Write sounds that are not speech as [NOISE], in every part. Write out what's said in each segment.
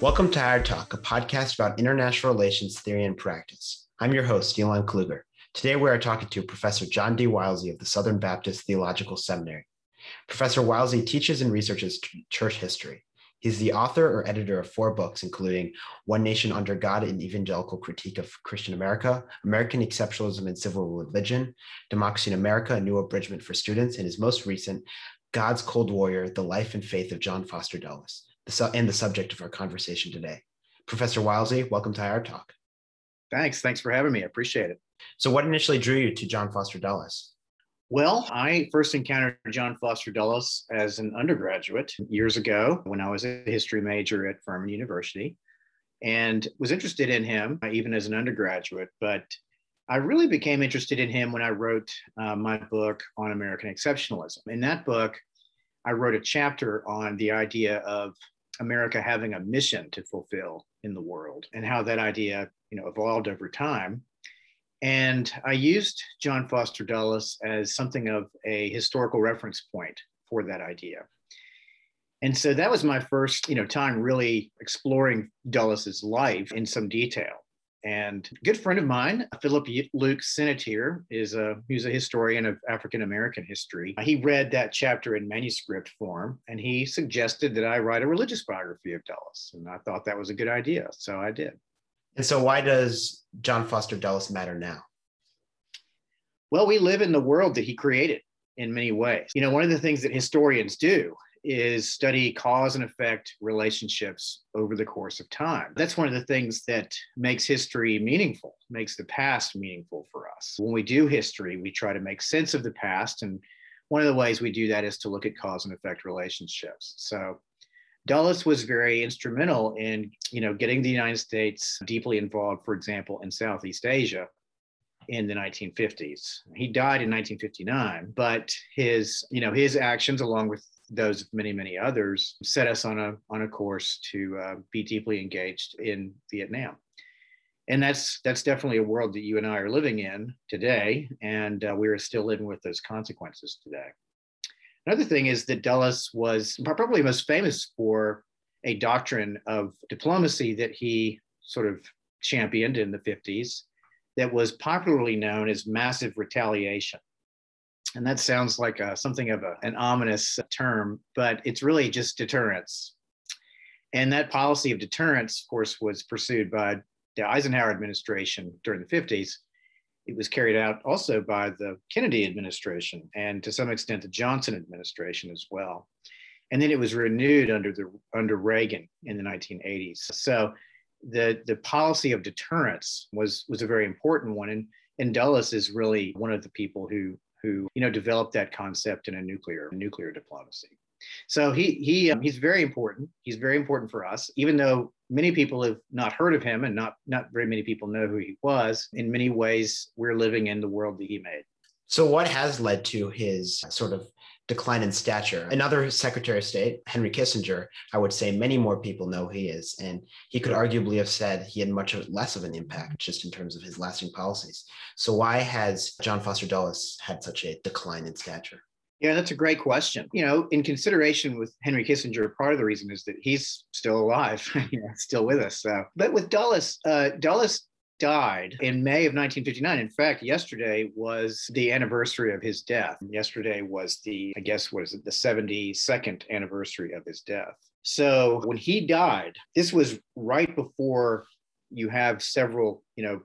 Welcome to Higher Talk, a podcast about international relations theory and practice. I'm your host, Elon Kluger. Today we are talking to Professor John D. Wilsey of the Southern Baptist Theological Seminary. Professor Wilsey teaches and researches church history. He's the author or editor of four books, including One Nation Under God, an Evangelical Critique of Christian America, American Exceptionalism and Civil Religion, Democracy in America, a New Abridgment for Students, and his most recent, God's Cold Warrior, The Life and Faith of John Foster Dulles, and the subject of our conversation today. Professor Wilsey, welcome to Higher Talk. Thanks. Thanks for having me. I appreciate it. So, what initially drew you to John Foster Dulles? Well, I first encountered John Foster Dulles as an undergraduate years ago when I was a history major at Furman University and was interested in him even as an undergraduate. But I really became interested in him when I wrote uh, my book on American exceptionalism. In that book, I wrote a chapter on the idea of America having a mission to fulfill in the world and how that idea, you know, evolved over time. And I used John Foster Dulles as something of a historical reference point for that idea. And so that was my first, you know, time really exploring Dulles's life in some detail. And a good friend of mine, Phillip Luke Sinitiere, is a he's a historian of African American history. He read that chapter in manuscript form, and he suggested that I write a religious biography of Dulles, and I thought that was a good idea, so I did. And so, why does John Foster Dulles matter now? Well, we live in the world that he created in many ways. You know, one of the things that historians do is study cause and effect relationships over the course of time. That's one of the things that makes history meaningful, makes the past meaningful for us. When we do history, we try to make sense of the past. And one of the ways we do that is to look at cause and effect relationships. So Dulles was very instrumental in, you know, getting the United States deeply involved, for example, in Southeast Asia in the 1950s. He died in 1959, but his, you know, his actions along with those of many, many others set us on a on a course to uh, be deeply engaged in Vietnam. And that's that's definitely a world that you and I are living in today, and uh, we are still living with those consequences today. Another thing is that Dulles was probably most famous for a doctrine of diplomacy that he sort of championed in the 50s that was popularly known as massive retaliation. And that sounds like a, something of a, an ominous term, but it's really just deterrence. And that policy of deterrence, of course, was pursued by the Eisenhower administration during the 50s it was carried out also by the Kennedy administration and to some extent the Johnson administration as well. And then it was renewed under the under Reagan in the 1980s. So the the policy of deterrence was was a very important one. And and Dulles is really one of the people who who you know developed that concept in a nuclear nuclear diplomacy. So he he um, he's very important. He's very important for us, even though many people have not heard of him and not not very many people know who he was. In many ways, we're living in the world that he made. So, what has led to his sort of decline in stature? Another Secretary of State, Henry Kissinger, I would say many more people know who he is. And he could arguably have said he had much less of an impact just in terms of his lasting policies. So, why has John Foster Dulles had such a decline in stature? Yeah, that's a great question. You know, in consideration with Henry Kissinger, part of the reason is that he's still alive, [LAUGHS] still with us. So. But with Dulles, uh, Dulles died in May of 1959. In fact, yesterday was the anniversary of his death. Yesterday was the, I guess, was it the 72nd anniversary of his death. So when he died, this was right before you have several, you know,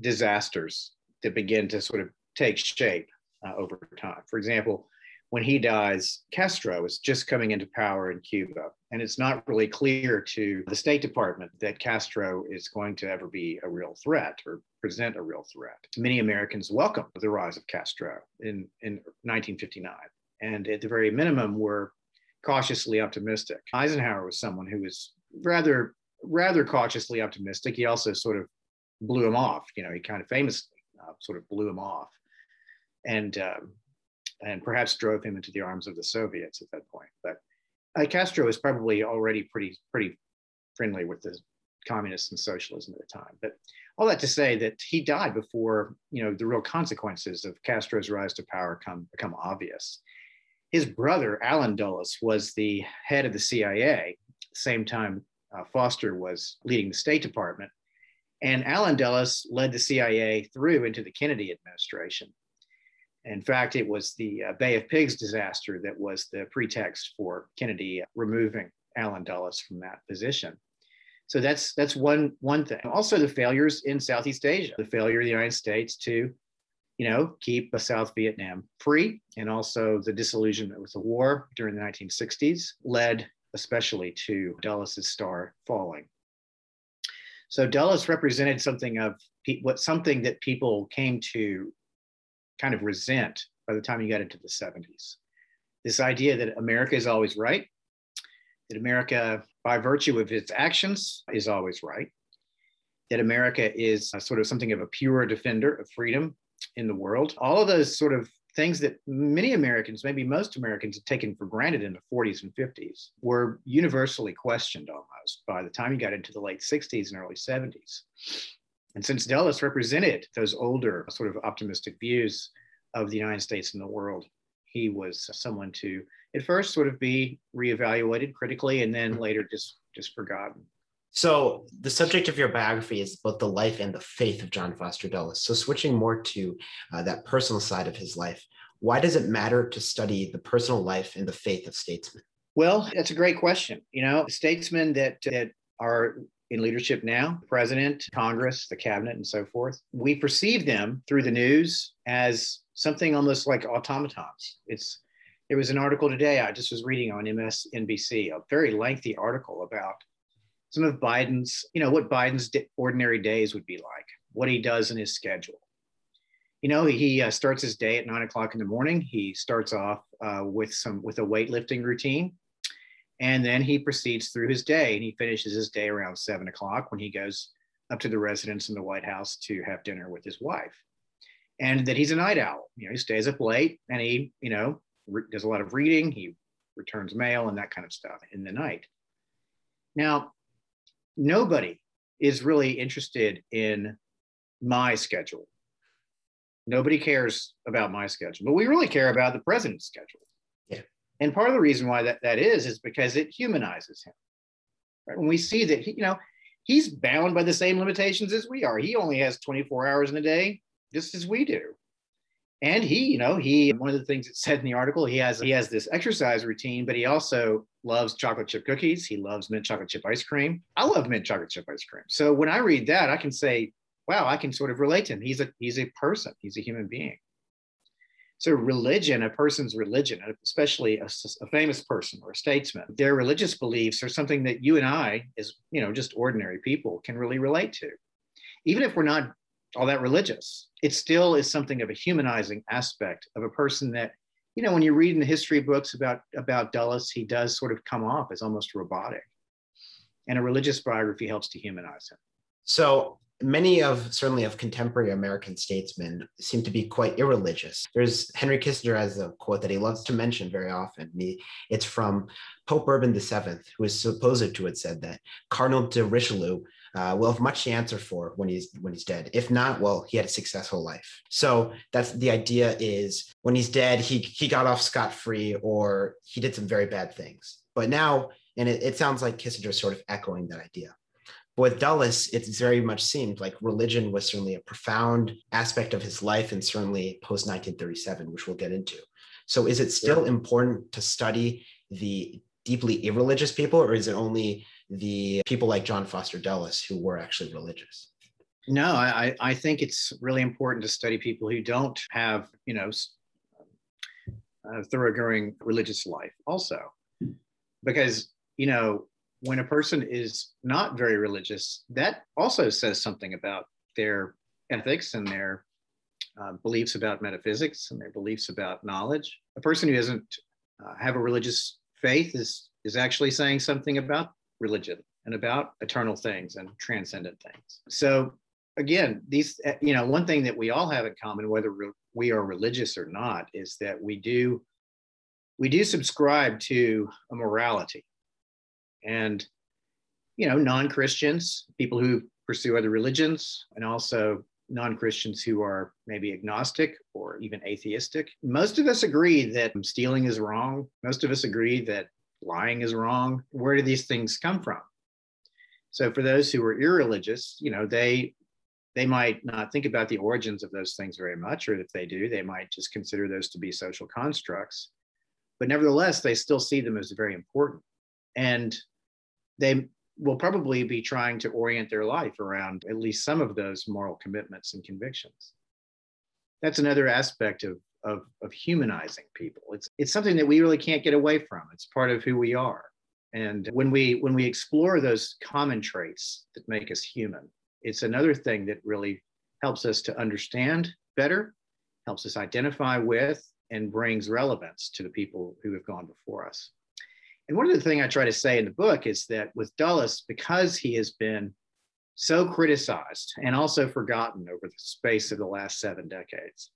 disasters that begin to sort of take shape uh, over time. For example, when he dies, Castro is just coming into power in Cuba. And it's not really clear to the State Department that Castro is going to ever be a real threat or present a real threat. Many Americans welcomed the rise of Castro in, in 1959. And at the very minimum, were cautiously optimistic. Eisenhower was someone who was rather, rather cautiously optimistic. He also sort of blew him off. You know, he kind of famously uh, sort of blew him off. And um, and perhaps drove him into the arms of the Soviets at that point. But uh, Castro was probably already pretty pretty friendly with the communists and socialism at the time. But all that to say that he died before you know the real consequences of Castro's rise to power come become obvious. His brother Allen Dulles was the head of the CIA. Same time uh, Foster was leading the State Department. And Allen Dulles led the CIA through into the Kennedy administration. In fact, it was the uh, Bay of Pigs disaster that was the pretext for Kennedy removing Allen Dulles from that position. So that's that's one one thing. Also, the failures in Southeast Asia, the failure of the United States to, you know, keep South Vietnam free, and also the disillusionment with the war during the 1960s led especially to Dulles's star falling. So Dulles represented something of what something that people came to kind of resent by the time you got into the 70s. This idea that America is always right, that America, by virtue of its actions, is always right, that America is uh, sort of something of a pure defender of freedom in the world. All of those sort of things that many Americans, maybe most Americans, had taken for granted in the 40s and 50s were universally questioned almost by the time you got into the late 60s and early 70s. And since Dulles represented those older, sort of optimistic views of the United States and the world, he was someone to at first sort of be reevaluated critically and then later just just forgotten. So the subject of your biography is both the life and the faith of John Foster Dulles. So switching more to uh, that personal side of his life, why does it matter to study the personal life and the faith of statesmen? Well, that's a great question. You know, statesmen that that are in leadership now, president, Congress, the cabinet, and so forth, we perceive them through the news as something almost like automatons. It's there was an article today I just was reading on MSNBC, a very lengthy article about some of Biden's, you know, what Biden's ordinary days would be like, what he does in his schedule. You know, he uh, starts his day at nine o'clock in the morning. He starts off uh, with some with a weightlifting routine, and then he proceeds through his day, and he finishes his day around seven o'clock when he goes up to the residence in the White House to have dinner with his wife. And that he's a night owl. You know, he stays up late and he, you know, re- does a lot of reading. He returns mail and that kind of stuff in the night. Now, nobody is really interested in my schedule. Nobody cares about my schedule, but we really care about the president's schedule. And part of the reason why that, that is, is because it humanizes him. Right? When we see that, he, you know, he's bound by the same limitations as we are. He only has 24 hours in a day, just as we do and he you know he one of the things it said in the article he has he has this exercise routine but he also loves chocolate chip cookies he loves mint chocolate chip ice cream i love mint chocolate chip ice cream so when i read that i can say wow i can sort of relate to him he's a he's a person he's a human being so religion a person's religion uh, especially a, a famous person or a statesman their religious beliefs are something that you and i as you know just ordinary people can really relate to even if we're not all that religious. It still is something of a humanizing aspect of a person that, you know, when you read in the history books about about Dulles, he does sort of come off as almost robotic. And a religious biography helps to humanize him. So many of certainly of contemporary American statesmen seem to be quite irreligious. There's Henry Kissinger has a quote that he loves to mention very often. He, it's from Pope Urban VII, who is supposed to have said that Cardinal de Richelieu uh, will have much to answer for when he's when he's dead. If not, well, he had a successful life. So that's the idea is when he's dead, he he got off scot free or he did some very bad things. But now, and it, it sounds like Kissinger sort of echoing that idea. But with Dulles, it very much seemed like religion was certainly a profound aspect of his life and certainly post 1937, which we'll get into. So is it still yeah. important to study the deeply irreligious people, or is it only the people like John Foster Dulles who were actually religious? No, I, I think it's really important to study people who don't have, you know, a thoroughgoing religious life also. Because, you know, when a person is not very religious, that also says something about their ethics and their uh, beliefs about metaphysics and their beliefs about knowledge. A person who doesn't uh, have a religious faith is is actually saying something about religion and about eternal things and transcendent things. So again, these you know one thing that we all have in common, whether we are religious or not, is that we do we do subscribe to a morality, and you know non-Christians, people who pursue other religions, and also non-Christians who are maybe agnostic or even atheistic. Most of us agree that stealing is wrong. Most of us agree that lying is wrong. Where do these things come from? So for those who are irreligious, you know, they they might not think about the origins of those things very much, or if they do, they might just consider those to be social constructs. But nevertheless, they still see them as very important. And they will probably be trying to orient their life around at least some of those moral commitments and convictions. That's another aspect of, of, of humanizing people. It's, it's something that we really can't get away from. It's part of who we are. And when we when we explore those common traits that make us human, it's another thing that really helps us to understand better, helps us identify with, and brings relevance to the people who have gone before us. And one of the things I try to say in the book is that with Dulles, because he has been so criticized and also forgotten over the space of the last seven decades,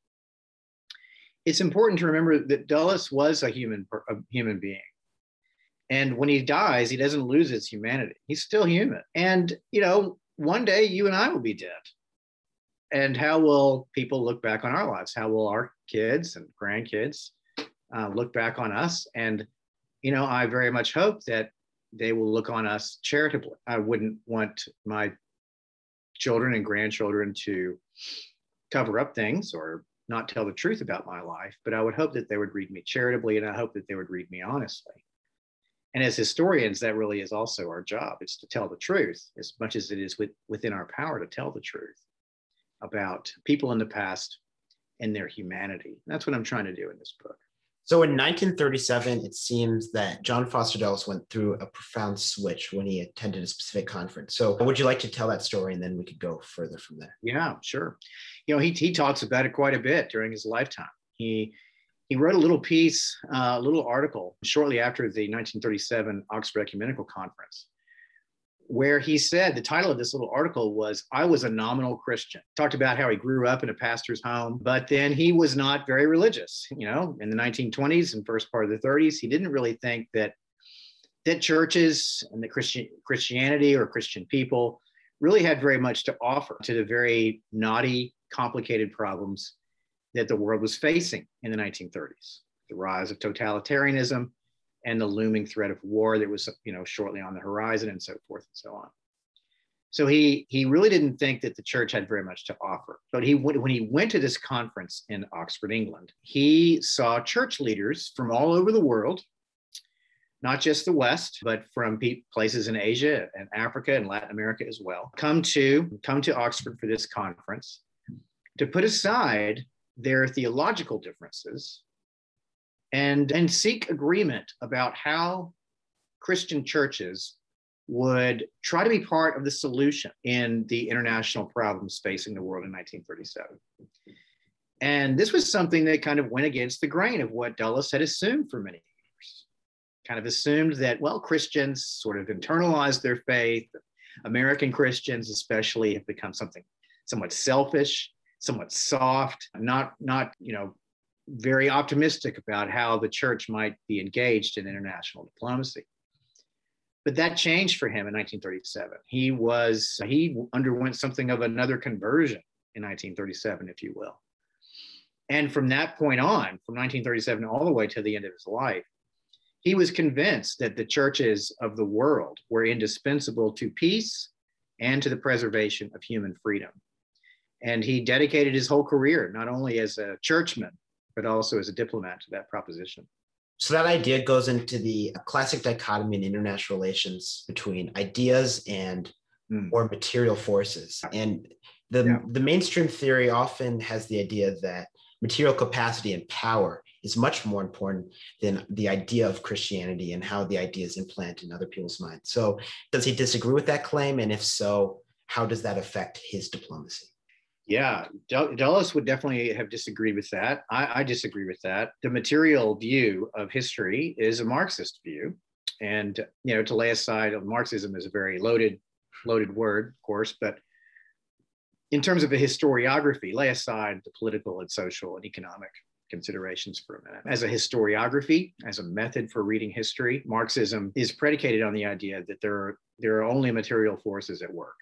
it's important to remember that Dulles was a human, a human being. And when he dies, he doesn't lose his humanity. He's still human. And, you know, one day you and I will be dead. And how will people look back on our lives? How will our kids and grandkids uh, look back on us? And you know, I very much hope that they will look on us charitably. I wouldn't want my children and grandchildren to cover up things or not tell the truth about my life, but I would hope that they would read me charitably and I hope that they would read me honestly. And as historians, that really is also our job. It's to tell the truth as much as it is with, within our power to tell the truth about people in the past and their humanity. That's what I'm trying to do in this book. So in 1937, it seems that John Foster Dulles went through a profound switch when he attended a specific conference. So would you like to tell that story and then we could go further from there? Yeah, sure. You know, he, he talks about it quite a bit during his lifetime. He he wrote a little piece, uh, a little article shortly after the 1937 Oxford Ecumenical Conference, where he said the title of this little article was I was a nominal Christian. Talked about how he grew up in a pastor's home, but then he was not very religious. You know, in the 1920s and first part of the 30s, he didn't really think that that churches and the Christian Christianity or Christian people really had very much to offer to the very knotty, complicated problems that the world was facing in the 1930s. The rise of totalitarianism, and the looming threat of war that was you know shortly on the horizon and so forth and so on. So he he really didn't think that the church had very much to offer but he when he went to this conference in oxford england he saw church leaders from all over the world not just the west but from places in asia and africa and latin america as well come to come to oxford for this conference to put aside their theological differences and, and seek agreement about how Christian churches would try to be part of the solution in the international problems facing the world in 1937. And this was something that kind of went against the grain of what Dulles had assumed for many years. Kind of assumed that, well, Christians sort of internalized their faith. American Christians, especially, have become something somewhat selfish, somewhat soft, not, not you know, very optimistic about how the church might be engaged in international diplomacy. But that changed for him in 1937. He was he underwent something of another conversion in 1937, if you will. And from that point on, from 1937 all the way to the end of his life, he was convinced that the churches of the world were indispensable to peace and to the preservation of human freedom. And he dedicated his whole career, not only as a churchman, but also as a diplomat to that proposition. So that idea goes into the classic dichotomy in international relations between ideas and mm. or material forces. And the, yeah. the mainstream theory often has the idea that material capacity and power is much more important than the idea of Christianity and how the ideas implant in other people's minds. So does he disagree with that claim? And if so, how does that affect his diplomacy? Yeah, Dulles would definitely have disagreed with that. I, I, disagree with that. The material view of history is a Marxist view, and you know, to lay aside Marxism is a very loaded, loaded word, of course, but in terms of a historiography, lay aside the political and social and economic considerations for a minute. As a historiography, as a method for reading history, Marxism is predicated on the idea that there are there are only material forces at work,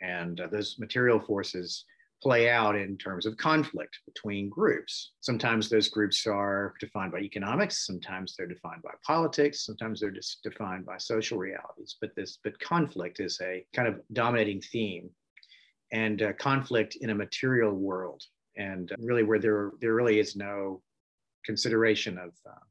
and uh, those material forces play out in terms of conflict between groups. Sometimes those groups are defined by economics, sometimes they're defined by politics, sometimes they're just defined by social realities. But this, but conflict is a kind of dominating theme, and uh, conflict in a material world, and really where there there really is no consideration of uh,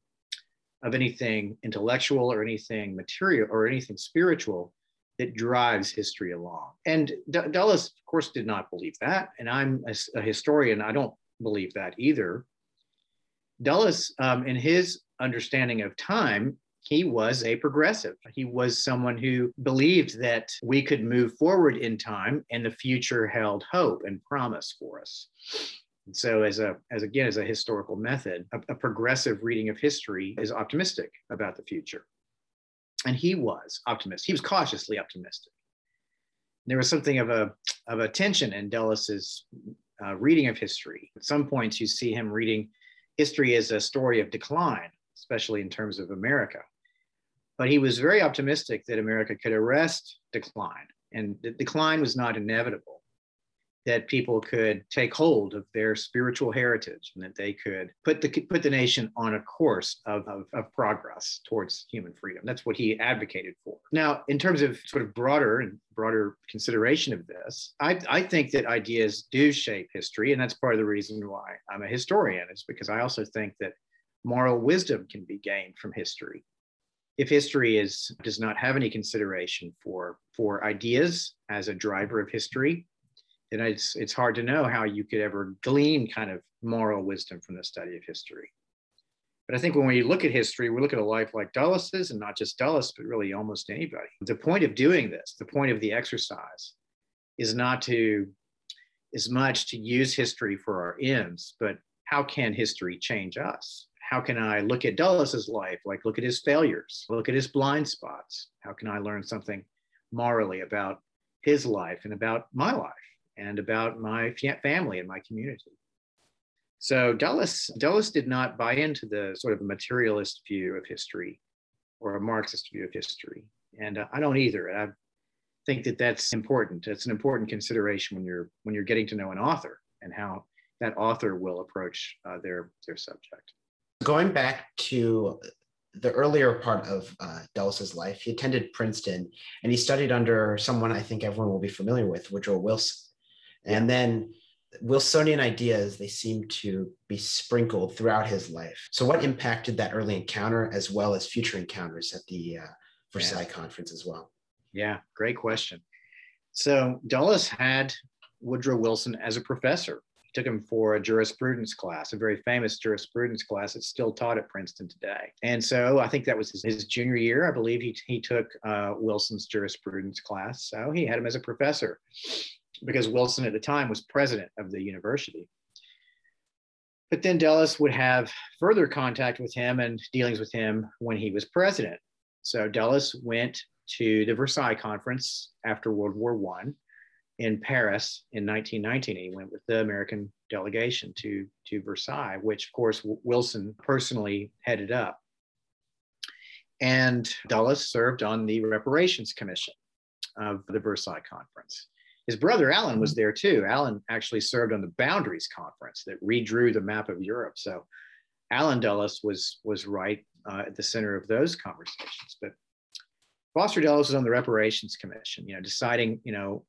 of anything intellectual or anything material or anything spiritual that drives history along. And D- Dulles, of course, did not believe that. And I'm a, a historian, I don't believe that either. Dulles, um, in his understanding of time, he was a progressive. He was someone who believed that we could move forward in time and the future held hope and promise for us. And so, as a as again as a historical method, a, a progressive reading of history is optimistic about the future. And he was optimistic. He was cautiously optimistic. There was something of a of a tension in Dulles's uh, reading of history. At some points, you see him reading history as a story of decline, especially in terms of America. But he was very optimistic that America could arrest decline, and the decline was not inevitable that people could take hold of their spiritual heritage and that they could put the put the nation on a course of, of, of, progress towards human freedom. That's what he advocated for. Now, in terms of sort of broader and broader consideration of this, I, I think that ideas do shape history, and that's part of the reason why I'm a historian, is because I also think that moral wisdom can be gained from history. If history is does not have any consideration for for ideas as a driver of history, and it's it's hard to know how you could ever glean kind of moral wisdom from the study of history. But I think when we look at history, we look at a life like Dulles's, and not just Dulles, but really almost anybody. The point of doing this, the point of the exercise, is not to as much to use history for our ends, but how can history change us? How can I look at Dulles's life, like look at his failures, look at his blind spots? How can I learn something morally about his life and about my life? And about my family and my community. So Dulles, Dulles did not buy into the sort of materialist view of history or a Marxist view of history. And uh, I don't either. I think that that's important. It's an important consideration when you're when you're getting to know an author and how that author will approach uh, their their subject. Going back to the earlier part of uh, Dulles's life, he attended Princeton and he studied under someone I think everyone will be familiar with, Woodrow Wilson. And then Wilsonian ideas, they seem to be sprinkled throughout his life. So, what impacted that early encounter as well as future encounters at the uh, Versailles yeah. Conference as well? Yeah, great question. So, Dulles had Woodrow Wilson as a professor. He took him for a jurisprudence class, a very famous jurisprudence class that's still taught at Princeton today. And so, I think that was his, his junior year. I believe he, he took uh, Wilson's jurisprudence class. So, he had him as a professor because Wilson at the time was president of the university. But then Dulles would have further contact with him and dealings with him when he was president. So Dulles went to the Versailles Conference after World War I in Paris in 1919. He went with the American delegation to, to Versailles, which of course Wilson personally headed up. And Dulles served on the Reparations Commission of the Versailles Conference. His brother Allen was mm-hmm. there too. Allen actually served on the Boundaries Conference that redrew the map of Europe. So Allen Dulles was was right uh, at the center of those conversations. But Foster Dulles was on the Reparations Commission, you know, deciding, you know,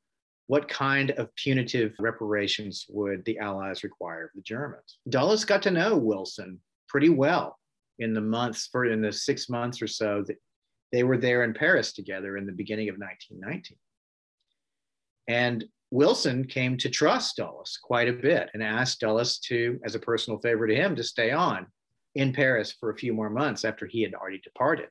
what kind of punitive reparations would the Allies require of the Germans. Dulles got to know Wilson pretty well in the months, for in the six months or so that they were there in Paris together in the beginning of 1919. And Wilson came to trust Dulles quite a bit and asked Dulles to, as a personal favor to him, to stay on in Paris for a few more months after he had already departed.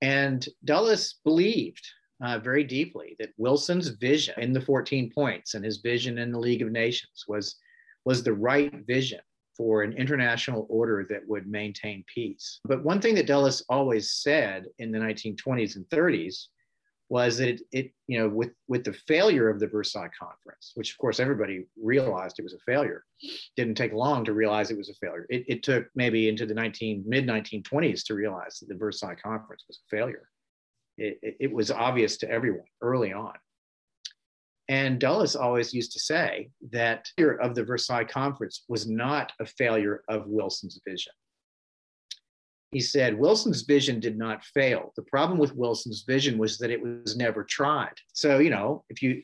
And Dulles believed uh, very deeply that Wilson's vision in the 14 points and his vision in the League of Nations was, was the right vision for an international order that would maintain peace. But one thing that Dulles always said in the 1920s and 30s was that it, it, you know, with, with the failure of the Versailles Conference, which of course everybody realized it was a failure, didn't take long to realize it was a failure. It, it took maybe into the 19, mid 1920s to realize that the Versailles Conference was a failure. It, it, it was obvious to everyone early on. And Dulles always used to say that of the Versailles Conference was not a failure of Wilson's vision. He said Wilson's vision did not fail. The problem with Wilson's vision was that it was never tried. So, you know, if you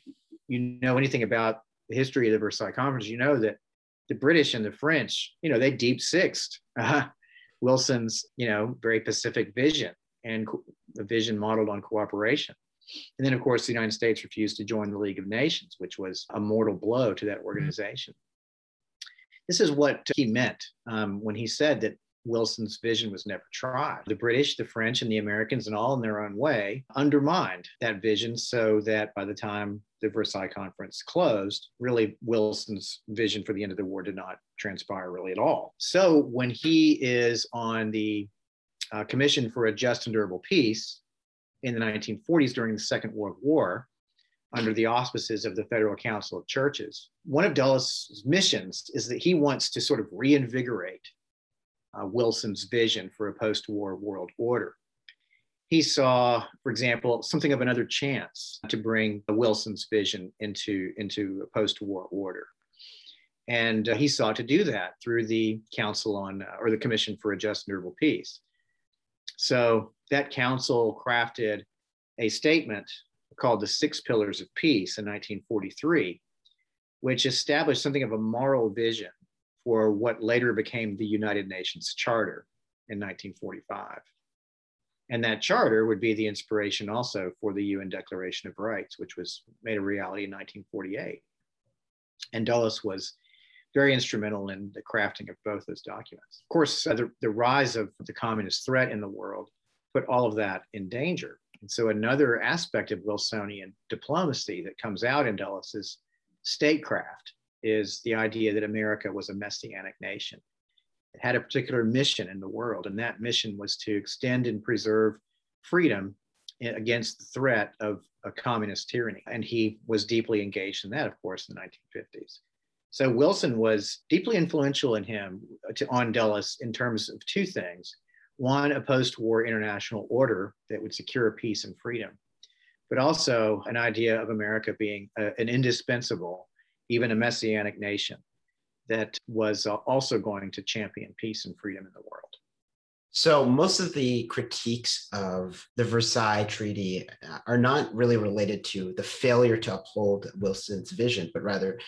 you know anything about the history of the Versailles Conference, you know that the British and the French, you know, they deep sixed uh, Wilson's, you know, very Pacific vision and a vision modeled on cooperation. And then, of course, the United States refused to join the League of Nations, which was a mortal blow to that organization. This is what he meant um, when he said that Wilson's vision was never tried. The British, the French, and the Americans, and all in their own way, undermined that vision so that by the time the Versailles Conference closed, really Wilson's vision for the end of the war did not transpire really at all. So when he is on the uh, Commission for a Just and Durable Peace in the 1940s during the Second World War, under the auspices of the Federal Council of Churches, one of Dulles' missions is that he wants to sort of reinvigorate uh, Wilson's vision for a post war world order. He saw, for example, something of another chance to bring the Wilson's vision into, into a post war order. And uh, he sought to do that through the Council on, uh, or the Commission for a Just and Durable Peace. So that council crafted a statement called the Six Pillars of Peace in 1943, which established something of a moral vision for what later became the United Nations Charter in 1945. And that charter would be the inspiration also for the UN Declaration of Rights, which was made a reality in 1948. And Dulles was very instrumental in the crafting of both those documents. Of course, uh, the, the rise of the communist threat in the world put all of that in danger. And so, another aspect of Wilsonian diplomacy that comes out in Dulles is statecraft is the idea that America was a messianic nation. It had a particular mission in the world, and that mission was to extend and preserve freedom against the threat of a communist tyranny. And he was deeply engaged in that, of course, in the 1950s. So Wilson was deeply influential in him to, on Dulles in terms of two things. One, a post-war international order that would secure peace and freedom, but also an idea of America being a, an indispensable even a messianic nation that was uh, also going to champion peace and freedom in the world. So, most of the critiques of the Versailles Treaty uh, are not really related to the failure to uphold Wilson's vision, but rather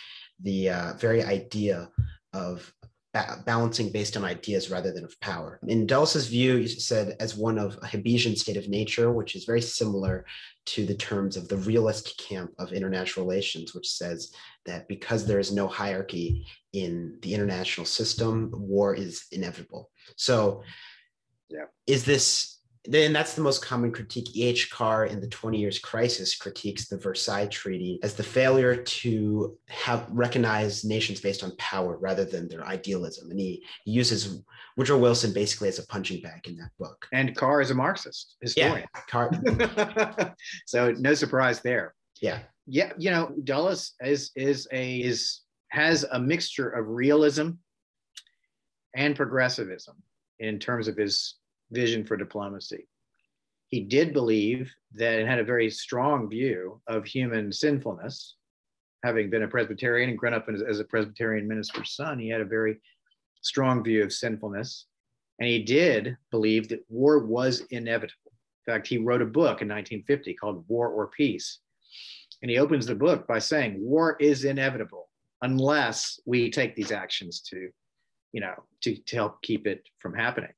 the uh, very idea of ba- balancing based on ideas rather than of power. In Dulles's view, you said as one of a Hobbesian state of nature, which is very similar to the terms of the realist camp of international relations, which says that because there is no hierarchy in the international system, war is inevitable. So, yeah. is this then that's the most common critique. E.H. Carr in the 20 Years Crisis critiques the Versailles Treaty as the failure to have recognize nations based on power rather than their idealism. And he, he uses Woodrow Wilson basically as a punching bag in that book. And Carr is a Marxist historian. Yeah, Carr. [LAUGHS] so no surprise there. Yeah. Yeah, you know, Dulles is is a is has a mixture of realism and progressivism in terms of his vision for diplomacy. He did believe that and had a very strong view of human sinfulness. Having been a Presbyterian and grown up as a Presbyterian minister's son, he had a very strong view of sinfulness. And he did believe that war was inevitable. In fact, he wrote a book in 1950 called War or Peace. And he opens the book by saying, War is inevitable unless we take these actions to, you know, to, to help keep it from happening.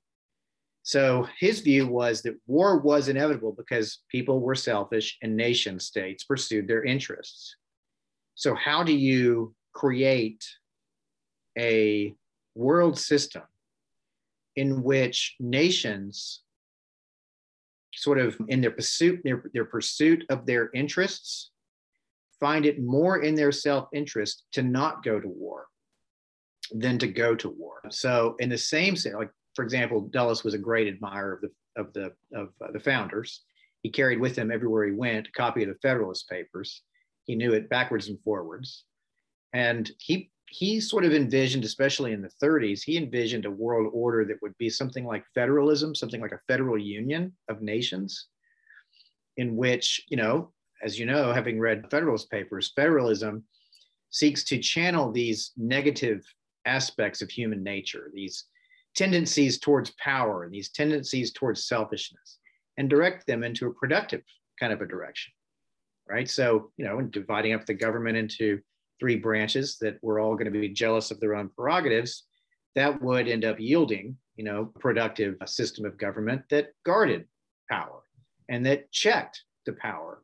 So his view was that war was inevitable because people were selfish and nation states pursued their interests. So, how do you create a world system in which nations sort of in their pursuit their, their pursuit of their interests find it more in their self-interest to not go to war than to go to war so in the same sense like for example, Dulles was a great admirer of the of the of uh, the founders. He carried with him everywhere he went a copy of the Federalist Papers. He knew it backwards and forwards, and he he sort of envisioned, especially in the 30s, he envisioned a world order that would be something like federalism, something like a federal union of nations, in which you know as you know, having read Federalist Papers, federalism seeks to channel these negative aspects of human nature, these tendencies towards power, and these tendencies towards selfishness, and direct them into a productive kind of a direction, right? So, you know, and dividing up the government into three branches that were all going to be jealous of their own prerogatives, that would end up yielding, you know, productive uh, system of government that guarded power and that checked the power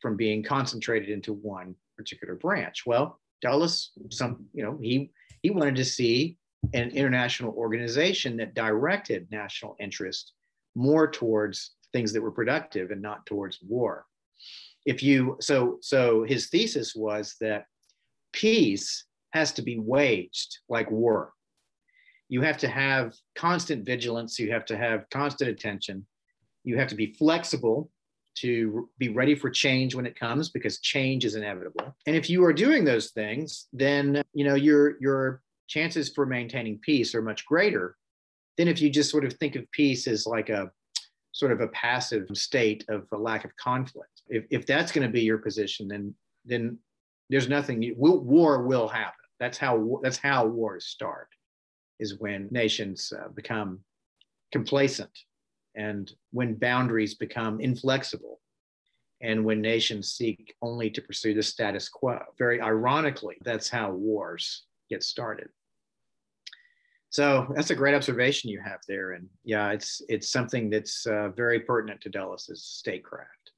from being concentrated into one particular branch. Well, Dulles, some, you know, he he wanted to see an international organization that directed national interest more towards things that were productive and not towards war. If you so so his thesis was that peace has to be waged like war. You have to have constant vigilance, you have to have constant attention, you have to be flexible to be ready for change when it comes because change is inevitable. And if you are doing those things, then you know your your chances for maintaining peace are much greater than if you just sort of think of peace as like a sort of a passive state of a lack of conflict. If, if that's going to be your position, then then there's nothing. war will happen. That's how that's how wars start. Is when nations uh, become complacent and when boundaries become inflexible and when nations seek only to pursue the status quo. Very ironically, that's how wars get started. So that's a great observation you have there, and yeah, it's it's something that's uh, very pertinent to Dulles' statecraft.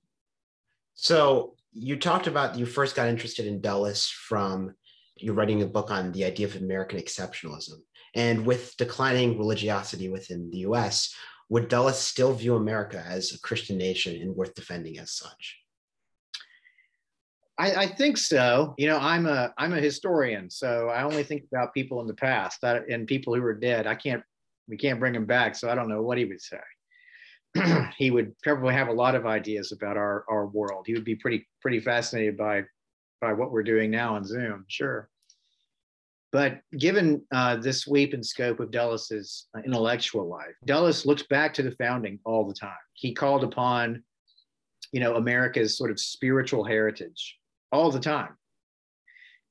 So you talked about you first got interested in Dulles from you're writing a book on the idea of American exceptionalism, and with declining religiosity within the U.S., would Dulles still view America as a Christian nation and worth defending as such? I, I, think so. You know, I'm a I'm a historian, so I only think about people in the past and people who are dead. I can't we can't bring him back, so I don't know what he would say. [CLEARS THROAT] he would probably have a lot of ideas about our our world. He would be pretty pretty fascinated by by what we're doing now on Zoom. Sure. But given uh, the sweep and scope of Dulles's uh, intellectual life, Dulles looks back to the founding all the time. He called upon, you know, America's sort of spiritual heritage all the time.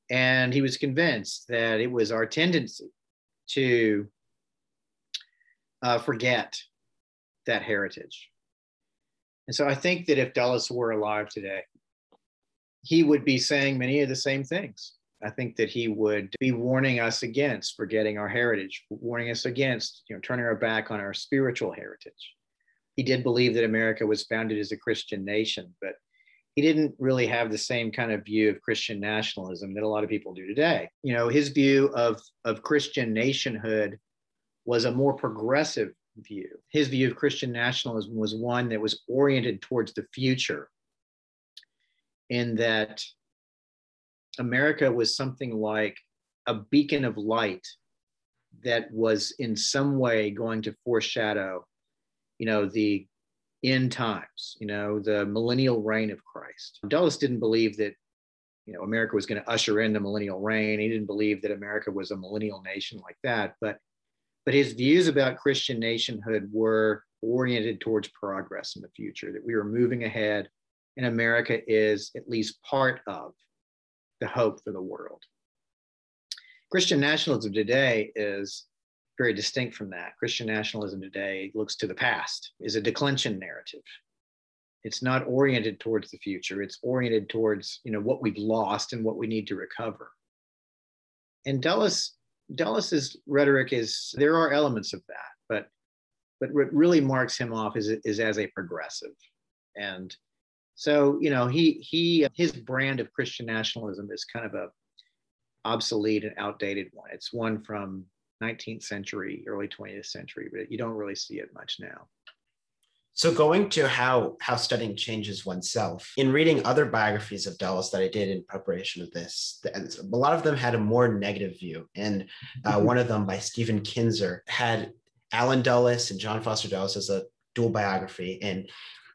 And he was convinced that it was our tendency to uh, forget that heritage. And so I think that if Dulles were alive today, he would be saying many of the same things. I think that he would be warning us against forgetting our heritage, warning us against, you know, turning our back on our spiritual heritage. He did believe that America was founded as a Christian nation, but he didn't really have the same kind of view of Christian nationalism that a lot of people do today. You know, his view of, of Christian nationhood was a more progressive view. His view of Christian nationalism was one that was oriented towards the future, in that America was something like a beacon of light that was in some way going to foreshadow, you know, the end times, you know, the millennial reign of Christ. Dulles didn't believe that, you know, America was going to usher in the millennial reign. He didn't believe that America was a millennial nation like that. But, but his views about Christian nationhood were oriented towards progress in the future, that we were moving ahead, and America is at least part of the hope for the world. Christian nationalism today is very distinct from that. Christian nationalism today looks to the past, is a declension narrative. It's not oriented towards the future. It's oriented towards you know what we've lost and what we need to recover. And Dulles Dulles's rhetoric is there are elements of that, but but what really marks him off is is as a progressive. And so you know he he his brand of Christian nationalism is kind of a obsolete and outdated one. It's one from 19th century, early 20th century, but you don't really see it much now. So going to how how studying changes oneself, in reading other biographies of Dulles that I did in preparation of this, a lot of them had a more negative view, and uh, one of them by Stephen Kinzer had Allen Dulles and John Foster Dulles as a dual biography, and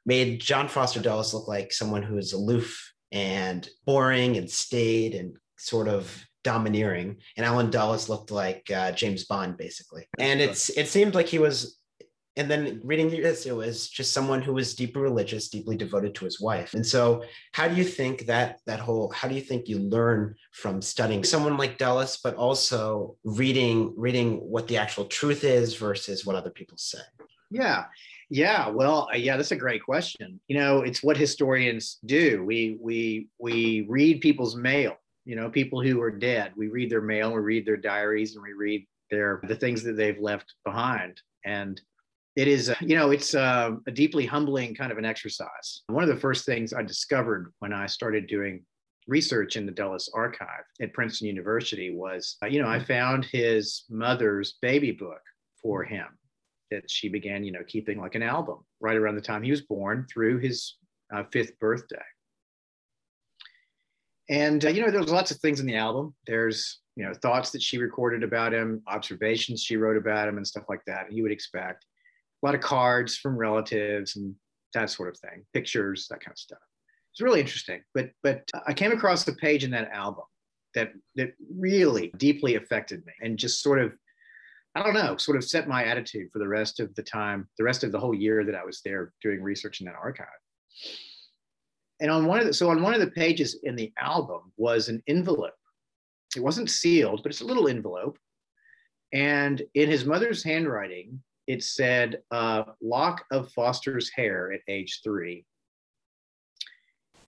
made John Foster Dulles look like someone who is aloof and boring and staid and sort of domineering, and Allen Dulles looked like uh, James Bond, basically. And it's it seemed like he was and then reading this, it was just someone who was deeply religious, deeply devoted to his wife. And so, how do you think that that whole? How do you think you learn from studying someone like Dulles, but also reading reading what the actual truth is versus what other people say? Yeah, yeah. Well, uh, yeah, that's a great question. You know, it's what historians do. We we we read people's mail. You know, people who are dead. We read their mail. We read their diaries, and we read their the things that they've left behind. And it is, you know, it's a, uh, a deeply humbling kind of an exercise. One of the first things I discovered when I started doing research in the Dulles archive at Princeton University was, uh, you know, I found his mother's baby book for him that she began, you know, keeping like an album right around the time he was born through his uh, fifth birthday. And, uh, you know, there's lots of things in the album. There's, you know, thoughts that she recorded about him, observations she wrote about him, and stuff like that. You would expect a lot of cards from relatives and that sort of thing, pictures, that kind of stuff. It's really interesting. But but I came across a page in that album that that really deeply affected me and just sort of I don't know, sort of set my attitude for the rest of the time, the rest of the whole year that I was there doing research in that archive. And on one of the so on one of the pages in the album was an envelope. It wasn't sealed, but it's a little envelope. And in his mother's handwriting, it said uh, lock of Foster's hair at age three.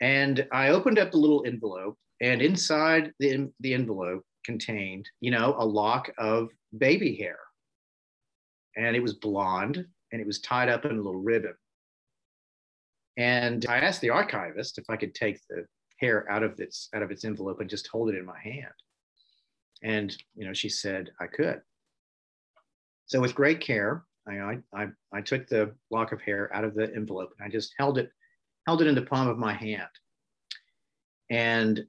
And I opened up the little envelope, and inside the, the envelope contained, you know, a lock of baby hair. And it was blonde and it was tied up in a little ribbon. And I asked the archivist if I could take the hair out of its out of its envelope and just hold it in my hand. And you know, she said I could. So with great care, I, I, I took the lock of hair out of the envelope and I just held it, held it in the palm of my hand. And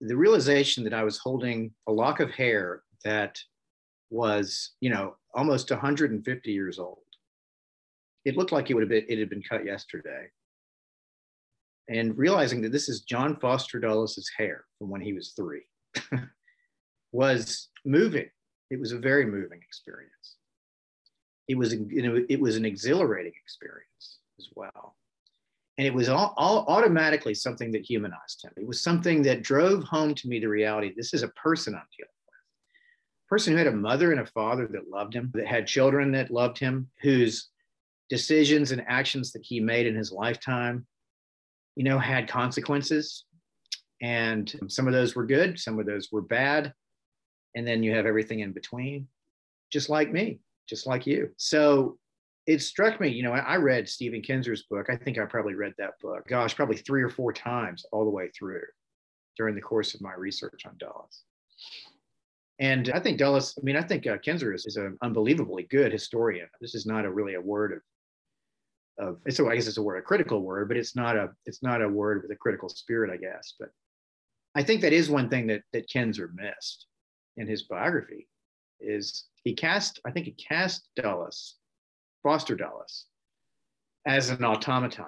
the realization that I was holding a lock of hair that was, you know, almost 150 years old. It looked like it would have been, it had been cut yesterday. And realizing that this is John Foster Dulles's hair from when he was three [LAUGHS] was moving. It was a very moving experience it was it was an exhilarating experience as well and it was all, all automatically something that humanized him it was something that drove home to me the reality this is a person i'm dealing with a person who had a mother and a father that loved him that had children that loved him whose decisions and actions that he made in his lifetime you know had consequences and some of those were good some of those were bad and then you have everything in between just like me just like you. So it struck me, you know, I read Stephen Kinzer's book. I think I probably read that book, gosh, probably three or four times all the way through during the course of my research on Dulles. And I think Dulles, I mean, I think uh, Kinzer is, is an unbelievably good historian. This is not a really a word of, of a, I guess it's a word, a critical word, but it's not a, it's not a word with a critical spirit, I guess. But I think that is one thing that, that Kinzer missed in his biography is he cast, I think he cast Dulles, Foster Dulles, as an automaton.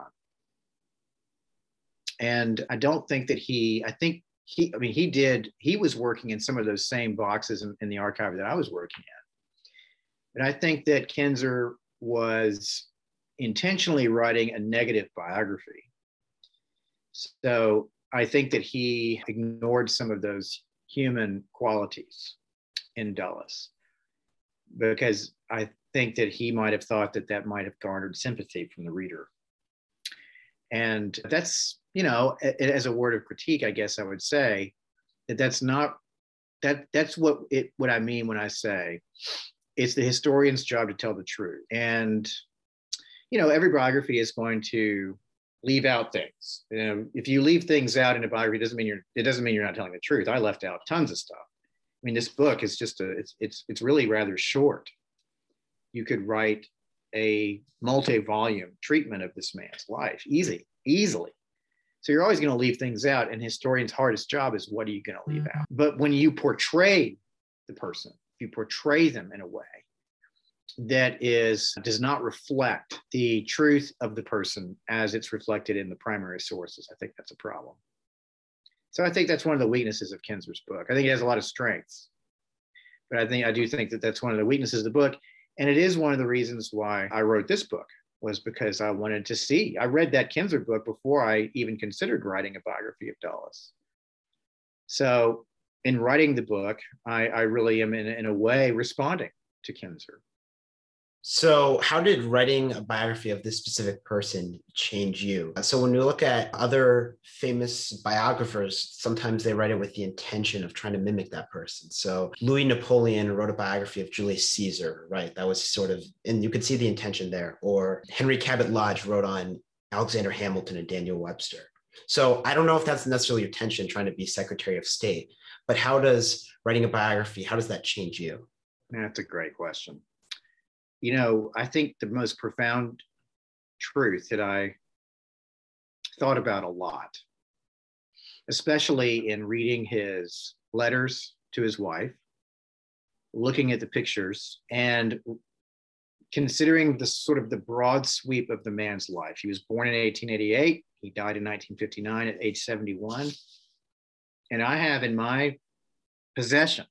And I don't think that he, I think he, I mean, he did, he was working in some of those same boxes in, in the archive that I was working in. But I think that Kinzer was intentionally writing a negative biography. So I think that he ignored some of those human qualities in Dulles because I think that he might have thought that that might have garnered sympathy from the reader. And that's, you know, as a word of critique, I guess I would say that that's not that that's what it what I mean when I say it's the historian's job to tell the truth. And you know, every biography is going to leave out things. Know, if you leave things out in a biography, it doesn't mean you're it doesn't mean you're not telling the truth. I left out tons of stuff I mean, this book is just a, it's, it's, it's really rather short. You could write a multi-volume treatment of this man's life, easy, easily. So you're always going to leave things out. And historian's hardest job is what are you going to leave mm-hmm. out? But when you portray the person, if you portray them in a way that is does not reflect the truth of the person as it's reflected in the primary sources, I think that's a problem. So I think that's one of the weaknesses of Kinzer's book. I think it has a lot of strengths, but I think I do think that that's one of the weaknesses of the book. And it is one of the reasons why I wrote this book was because I wanted to see. I read that Kinzer book before I even considered writing a biography of Dulles. So in writing the book, I, I really am in, in a way responding to Kinzer. So, how did writing a biography of this specific person change you? So, when we look at other famous biographers, sometimes they write it with the intention of trying to mimic that person. So, Louis Napoleon wrote a biography of Julius Caesar, right? That was sort of, and you could see the intention there. Or Henry Cabot Lodge wrote on Alexander Hamilton and Daniel Webster. So, I don't know if that's necessarily your intention trying to be Secretary of State, but how does writing a biography, how does that change you? That's a great question you know, I think the most profound truth that I thought about a lot, especially in reading his letters to his wife, looking at the pictures, and considering the sort of the broad sweep of the man's life. He was born in 1888, he died in 1959 at age 71. And I have in my possession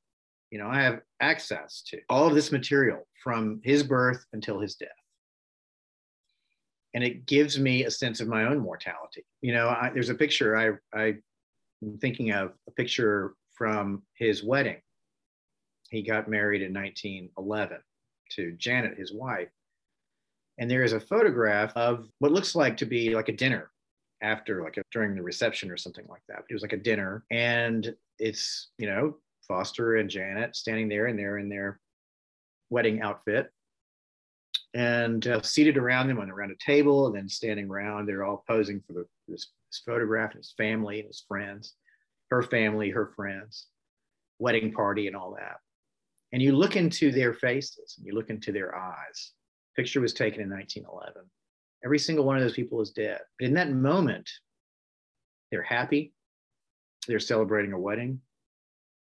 you know, I have access to all of this material from his birth until his death. And it gives me a sense of my own mortality. You know, I, there's a picture I, I'm thinking of, a picture from his wedding. He got married in 1911 to Janet, his wife. And there is a photograph of what looks like to be like a dinner after, like a, during the reception or something like that. It was like a dinner. And it's, you know, Foster and Janet standing there and they're in their wedding outfit. And uh, seated around them on around a table and then standing around they're all posing for the, this, this photograph and his family and his friends her family her friends wedding party and all that. And you look into their faces and you look into their eyes. Picture was taken in 1911 every single one of those people is dead. But in that moment they're happy. They're celebrating a wedding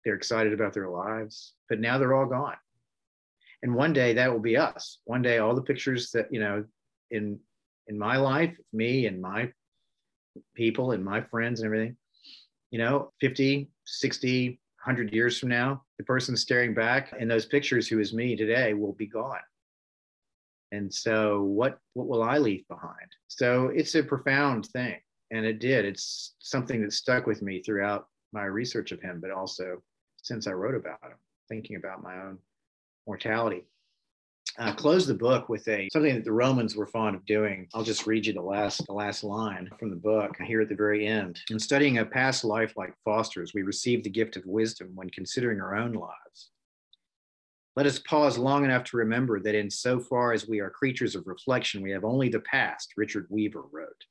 they're excited about their lives, but now they're all gone. And one day that will be us. One day, all the pictures that, you know, in in my life, me and my people and my friends and everything, you know, 50, 60, 100 years from now, the person staring back in those pictures who is me today will be gone. And so what what will I leave behind? So it's a profound thing. And it did. It's something that stuck with me throughout my research of him, but also since I wrote about him, thinking about my own mortality. I close the book with a something that the Romans were fond of doing. I'll just read you the last the last line from the book here at the very end. In studying a past life like Foster's, we receive the gift of wisdom when considering our own lives. Let us pause long enough to remember that in so far as we are creatures of reflection, we have only the past, Richard Weaver wrote.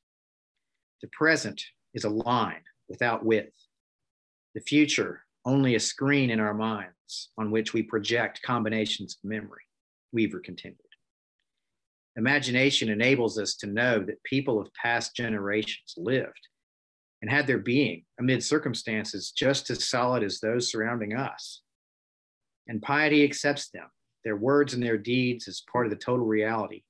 The present is a line without width. The future only a screen in our minds on which we project combinations of memory, Weaver continued. Imagination enables us to know that people of past generations lived and had their being amid circumstances just as solid as those surrounding us. And piety accepts them, their words and their deeds, as part of the total reality,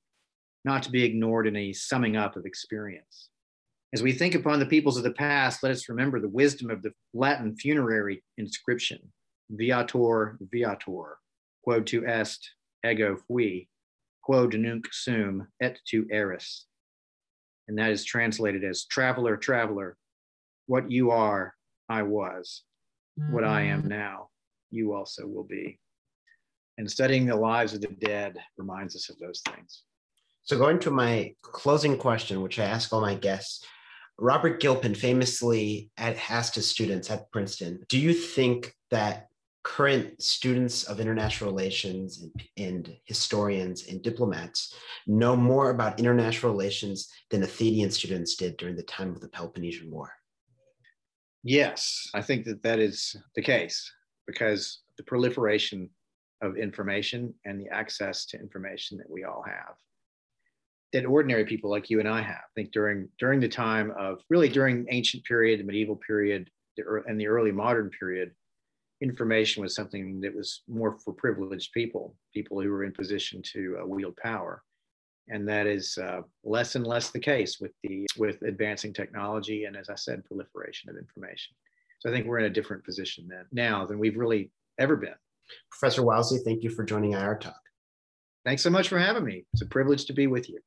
not to be ignored in a summing up of experience. As we think upon the peoples of the past, let us remember the wisdom of the Latin funerary inscription, Viator, Viator, quod tu est, ego fui, quod nunc sum, et tu eris. And that is translated as traveler, traveler, what you are, I was, what I am mm-hmm. now, you also will be. And studying the lives of the dead reminds us of those things. So, going to my closing question, which I ask all my guests Robert Gilpin famously asked his students at Princeton, do you think that current students of international relations and, and, historians and diplomats know more about international relations than Athenian students did during the time of the Peloponnesian War? Yes, I think that that is the case because the proliferation of information and the access to information that we all have that ordinary people like you and I have. I think during during the time of really during ancient period, the medieval period, and the early modern period, information was something that was more for privileged people, people who were in position to uh, wield power, and that is uh, less and less the case with the with advancing technology and, as I said, proliferation of information. So I think we're in a different position then now than we've really ever been. Professor Wilsey, thank you for joining IR Talk. Thanks so much for having me. It's a privilege to be with you.